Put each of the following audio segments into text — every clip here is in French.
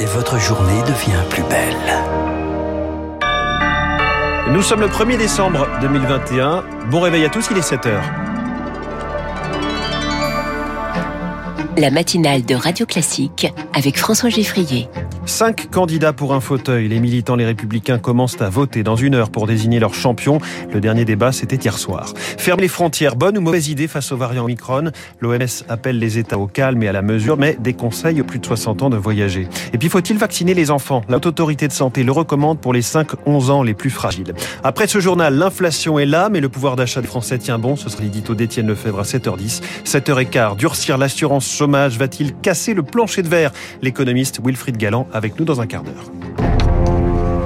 et votre journée devient plus belle. Nous sommes le 1er décembre 2021. Bon réveil à tous, il est 7 heures. La matinale de Radio Classique avec François Geffrier. Cinq candidats pour un fauteuil. Les militants, les républicains commencent à voter dans une heure pour désigner leur champion. Le dernier débat, c'était hier soir. Fermer les frontières, bonne ou mauvaise idée face au variant Omicron? L'OMS appelle les États au calme et à la mesure, mais déconseille aux plus de 60 ans de voyager. Et puis, faut-il vacciner les enfants? La Haute Autorité de Santé le recommande pour les 5-11 ans les plus fragiles. Après ce journal, l'inflation est là, mais le pouvoir d'achat des Français tient bon. Ce sera l'édito d'Étienne Lefebvre à 7h10. 7h15, durcir l'assurance chômage va-t-il casser le plancher de verre? L'économiste Wilfried Galland avec nous dans un quart d'heure.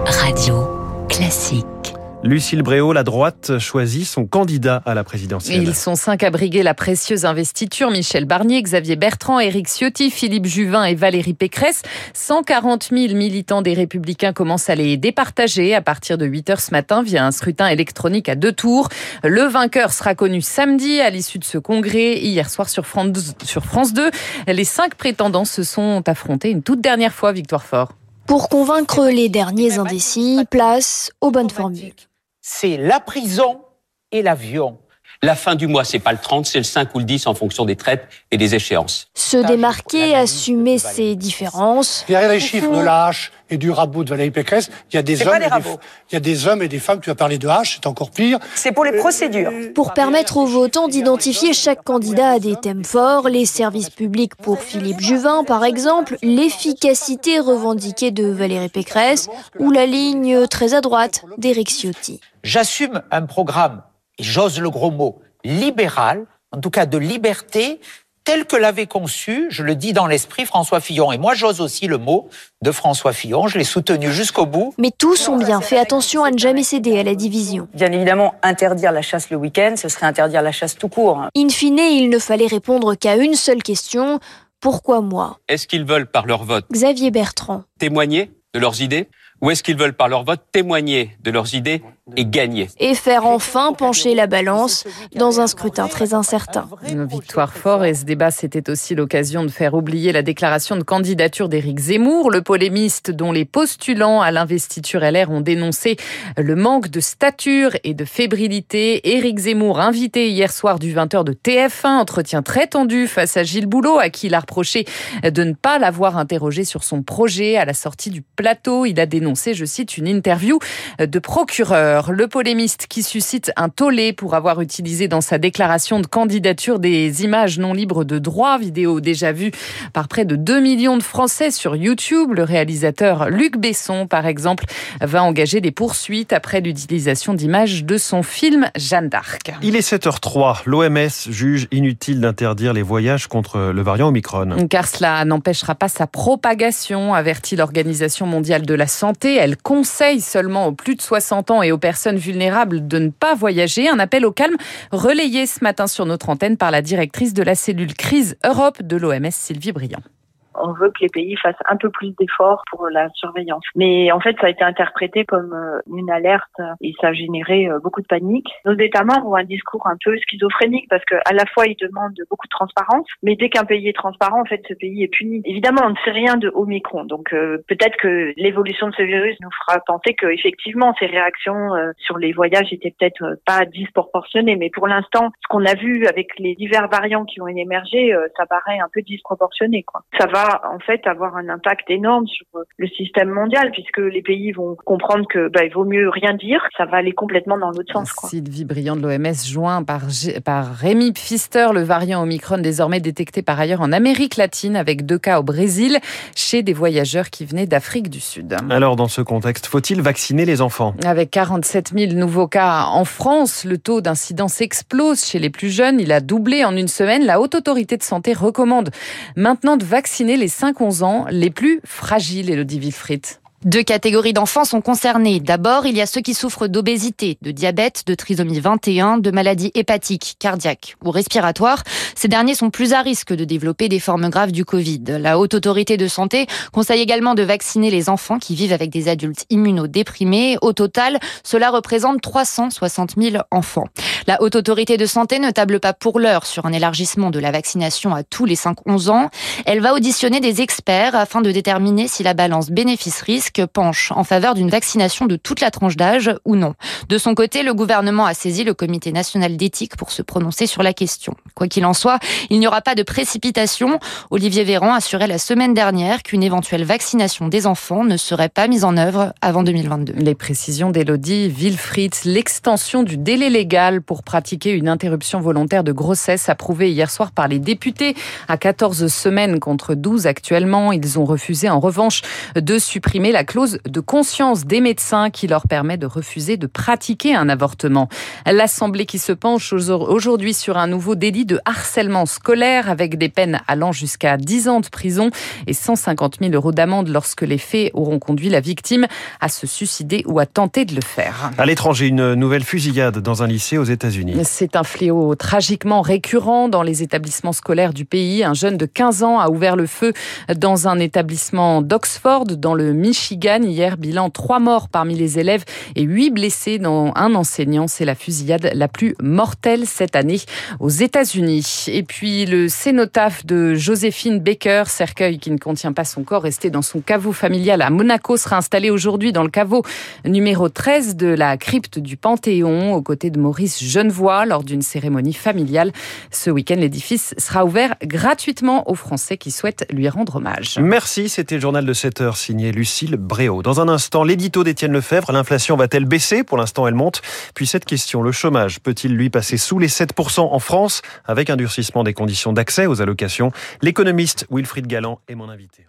Radio Classique. Lucille Bréau, la droite, choisit son candidat à la présidentielle. Ils sont cinq à briguer la précieuse investiture. Michel Barnier, Xavier Bertrand, Éric Ciotti, Philippe Juvin et Valérie Pécresse. 140 000 militants des Républicains commencent à les départager à partir de 8 heures ce matin via un scrutin électronique à deux tours. Le vainqueur sera connu samedi à l'issue de ce congrès. Hier soir sur France 2, les cinq prétendants se sont affrontés une toute dernière fois, Victoire Fort. Pour convaincre les derniers indécis, place aux bonnes formules c'est la prison et l'avion. La fin du mois, c'est pas le 30, c'est le 5 ou le 10 en fonction des traites et des échéances. Se démarquer, assumer ses différences. Derrière les chiffres de la hache et du rabot de Valérie Pécresse, il y a des hommes, et des, il y a des hommes et des femmes. Tu as parlé de hache, c'est encore pire. C'est pour les procédures. Pour permettre aux votants d'identifier chaque candidat à des thèmes forts, les services publics pour Philippe Juvin, par exemple, l'efficacité revendiquée de Valérie Pécresse ou la ligne très à droite d'Éric Ciotti. J'assume un programme et j'ose le gros mot, libéral, en tout cas de liberté, tel que l'avait conçu, je le dis dans l'esprit, François Fillon. Et moi, j'ose aussi le mot de François Fillon. Je l'ai soutenu jusqu'au bout. Mais tous ont bien fait attention à ne jamais céder à la division. Bien évidemment, interdire la chasse le week-end, ce serait interdire la chasse tout court. In fine, il ne fallait répondre qu'à une seule question. Pourquoi moi? Est-ce qu'ils veulent, par leur vote, Xavier Bertrand, témoigner de leurs idées? Ou est-ce qu'ils veulent par leur vote témoigner de leurs idées et gagner Et faire enfin pencher la balance dans un scrutin très incertain. Une victoire fort et ce débat, c'était aussi l'occasion de faire oublier la déclaration de candidature d'Éric Zemmour, le polémiste dont les postulants à l'investiture LR ont dénoncé le manque de stature et de fébrilité. Éric Zemmour, invité hier soir du 20h de TF1, entretien très tendu face à Gilles Boulot, à qui il a reproché de ne pas l'avoir interrogé sur son projet à la sortie du plateau. Il a dénoncé je cite, une interview de procureur. Le polémiste qui suscite un tollé pour avoir utilisé dans sa déclaration de candidature des images non libres de droit, vidéo déjà vue par près de 2 millions de Français sur YouTube. Le réalisateur Luc Besson, par exemple, va engager des poursuites après l'utilisation d'images de son film Jeanne d'Arc. Il est 7h03. L'OMS juge inutile d'interdire les voyages contre le variant Omicron. Car cela n'empêchera pas sa propagation, avertit l'Organisation mondiale de la santé elle conseille seulement aux plus de 60 ans et aux personnes vulnérables de ne pas voyager. Un appel au calme relayé ce matin sur notre antenne par la directrice de la cellule crise Europe de l'OMS, Sylvie Briand on veut que les pays fassent un peu plus d'efforts pour la surveillance. Mais en fait, ça a été interprété comme euh, une alerte et ça a généré euh, beaucoup de panique. Nos États membres ont un discours un peu schizophrénique parce qu'à la fois ils demandent beaucoup de transparence, mais dès qu'un pays est transparent, en fait, ce pays est puni. Évidemment, on ne sait rien de Omicron, donc euh, peut-être que l'évolution de ce virus nous fera penser que effectivement ces réactions sur les voyages étaient peut-être pas disproportionnées, mais pour l'instant, ce qu'on a vu avec les divers variants qui ont émergé, ça paraît un peu disproportionné. Quoi. Ça va en fait avoir un impact énorme sur le système mondial puisque les pays vont comprendre que bah, il vaut mieux rien dire, ça va aller complètement dans l'autre sens. Quoi. Sylvie Briand de l'OMS joint par, par Rémi Pfister, le variant Omicron désormais détecté par ailleurs en Amérique latine avec deux cas au Brésil chez des voyageurs qui venaient d'Afrique du Sud. Alors dans ce contexte, faut-il vacciner les enfants? Avec 47 000 nouveaux cas en France, le taux d'incidence explose chez les plus jeunes. Il a doublé en une semaine. La Haute Autorité de Santé recommande maintenant de vacciner les 5-11 ans les plus fragiles, Elodie Wilfried Deux catégories d'enfants sont concernées. D'abord, il y a ceux qui souffrent d'obésité, de diabète, de trisomie 21, de maladies hépatiques, cardiaques ou respiratoires. Ces derniers sont plus à risque de développer des formes graves du Covid. La Haute Autorité de Santé conseille également de vacciner les enfants qui vivent avec des adultes immunodéprimés. Au total, cela représente 360 000 enfants. La Haute Autorité de Santé ne table pas pour l'heure sur un élargissement de la vaccination à tous les 5-11 ans. Elle va auditionner des experts afin de déterminer si la balance bénéfice-risque penche en faveur d'une vaccination de toute la tranche d'âge ou non. De son côté, le gouvernement a saisi le comité national d'éthique pour se prononcer sur la question. Quoi qu'il en soit, il n'y aura pas de précipitation. Olivier Véran assurait la semaine dernière qu'une éventuelle vaccination des enfants ne serait pas mise en œuvre avant 2022. Les précisions d'Elodie Wilfried, l'extension du délai légal pour pratiquer une interruption volontaire de grossesse approuvée hier soir par les députés à 14 semaines contre 12 actuellement. Ils ont refusé en revanche de supprimer la la clause de conscience des médecins qui leur permet de refuser de pratiquer un avortement. L'Assemblée qui se penche aujourd'hui sur un nouveau délit de harcèlement scolaire avec des peines allant jusqu'à 10 ans de prison et 150 000 euros d'amende lorsque les faits auront conduit la victime à se suicider ou à tenter de le faire. À l'étranger, une nouvelle fusillade dans un lycée aux États-Unis. C'est un fléau tragiquement récurrent dans les établissements scolaires du pays. Un jeune de 15 ans a ouvert le feu dans un établissement d'Oxford, dans le Michigan Hier, bilan trois morts parmi les élèves et huit blessés dans un enseignant. C'est la fusillade la plus mortelle cette année aux États-Unis. Et puis le cénotaphe de Joséphine Baker, cercueil qui ne contient pas son corps, resté dans son caveau familial à Monaco, sera installé aujourd'hui dans le caveau numéro 13 de la crypte du Panthéon, aux côtés de Maurice Genevoix, lors d'une cérémonie familiale. Ce week-end, l'édifice sera ouvert gratuitement aux Français qui souhaitent lui rendre hommage. Merci, c'était le journal de 7 heures signé Lucille Bréau. Dans un instant, l'édito d'Étienne Lefebvre, l'inflation va-t-elle baisser? Pour l'instant, elle monte. Puis cette question, le chômage peut-il lui passer sous les 7% en France? Avec un durcissement des conditions d'accès aux allocations L'économiste Wilfried Galland est mon invité.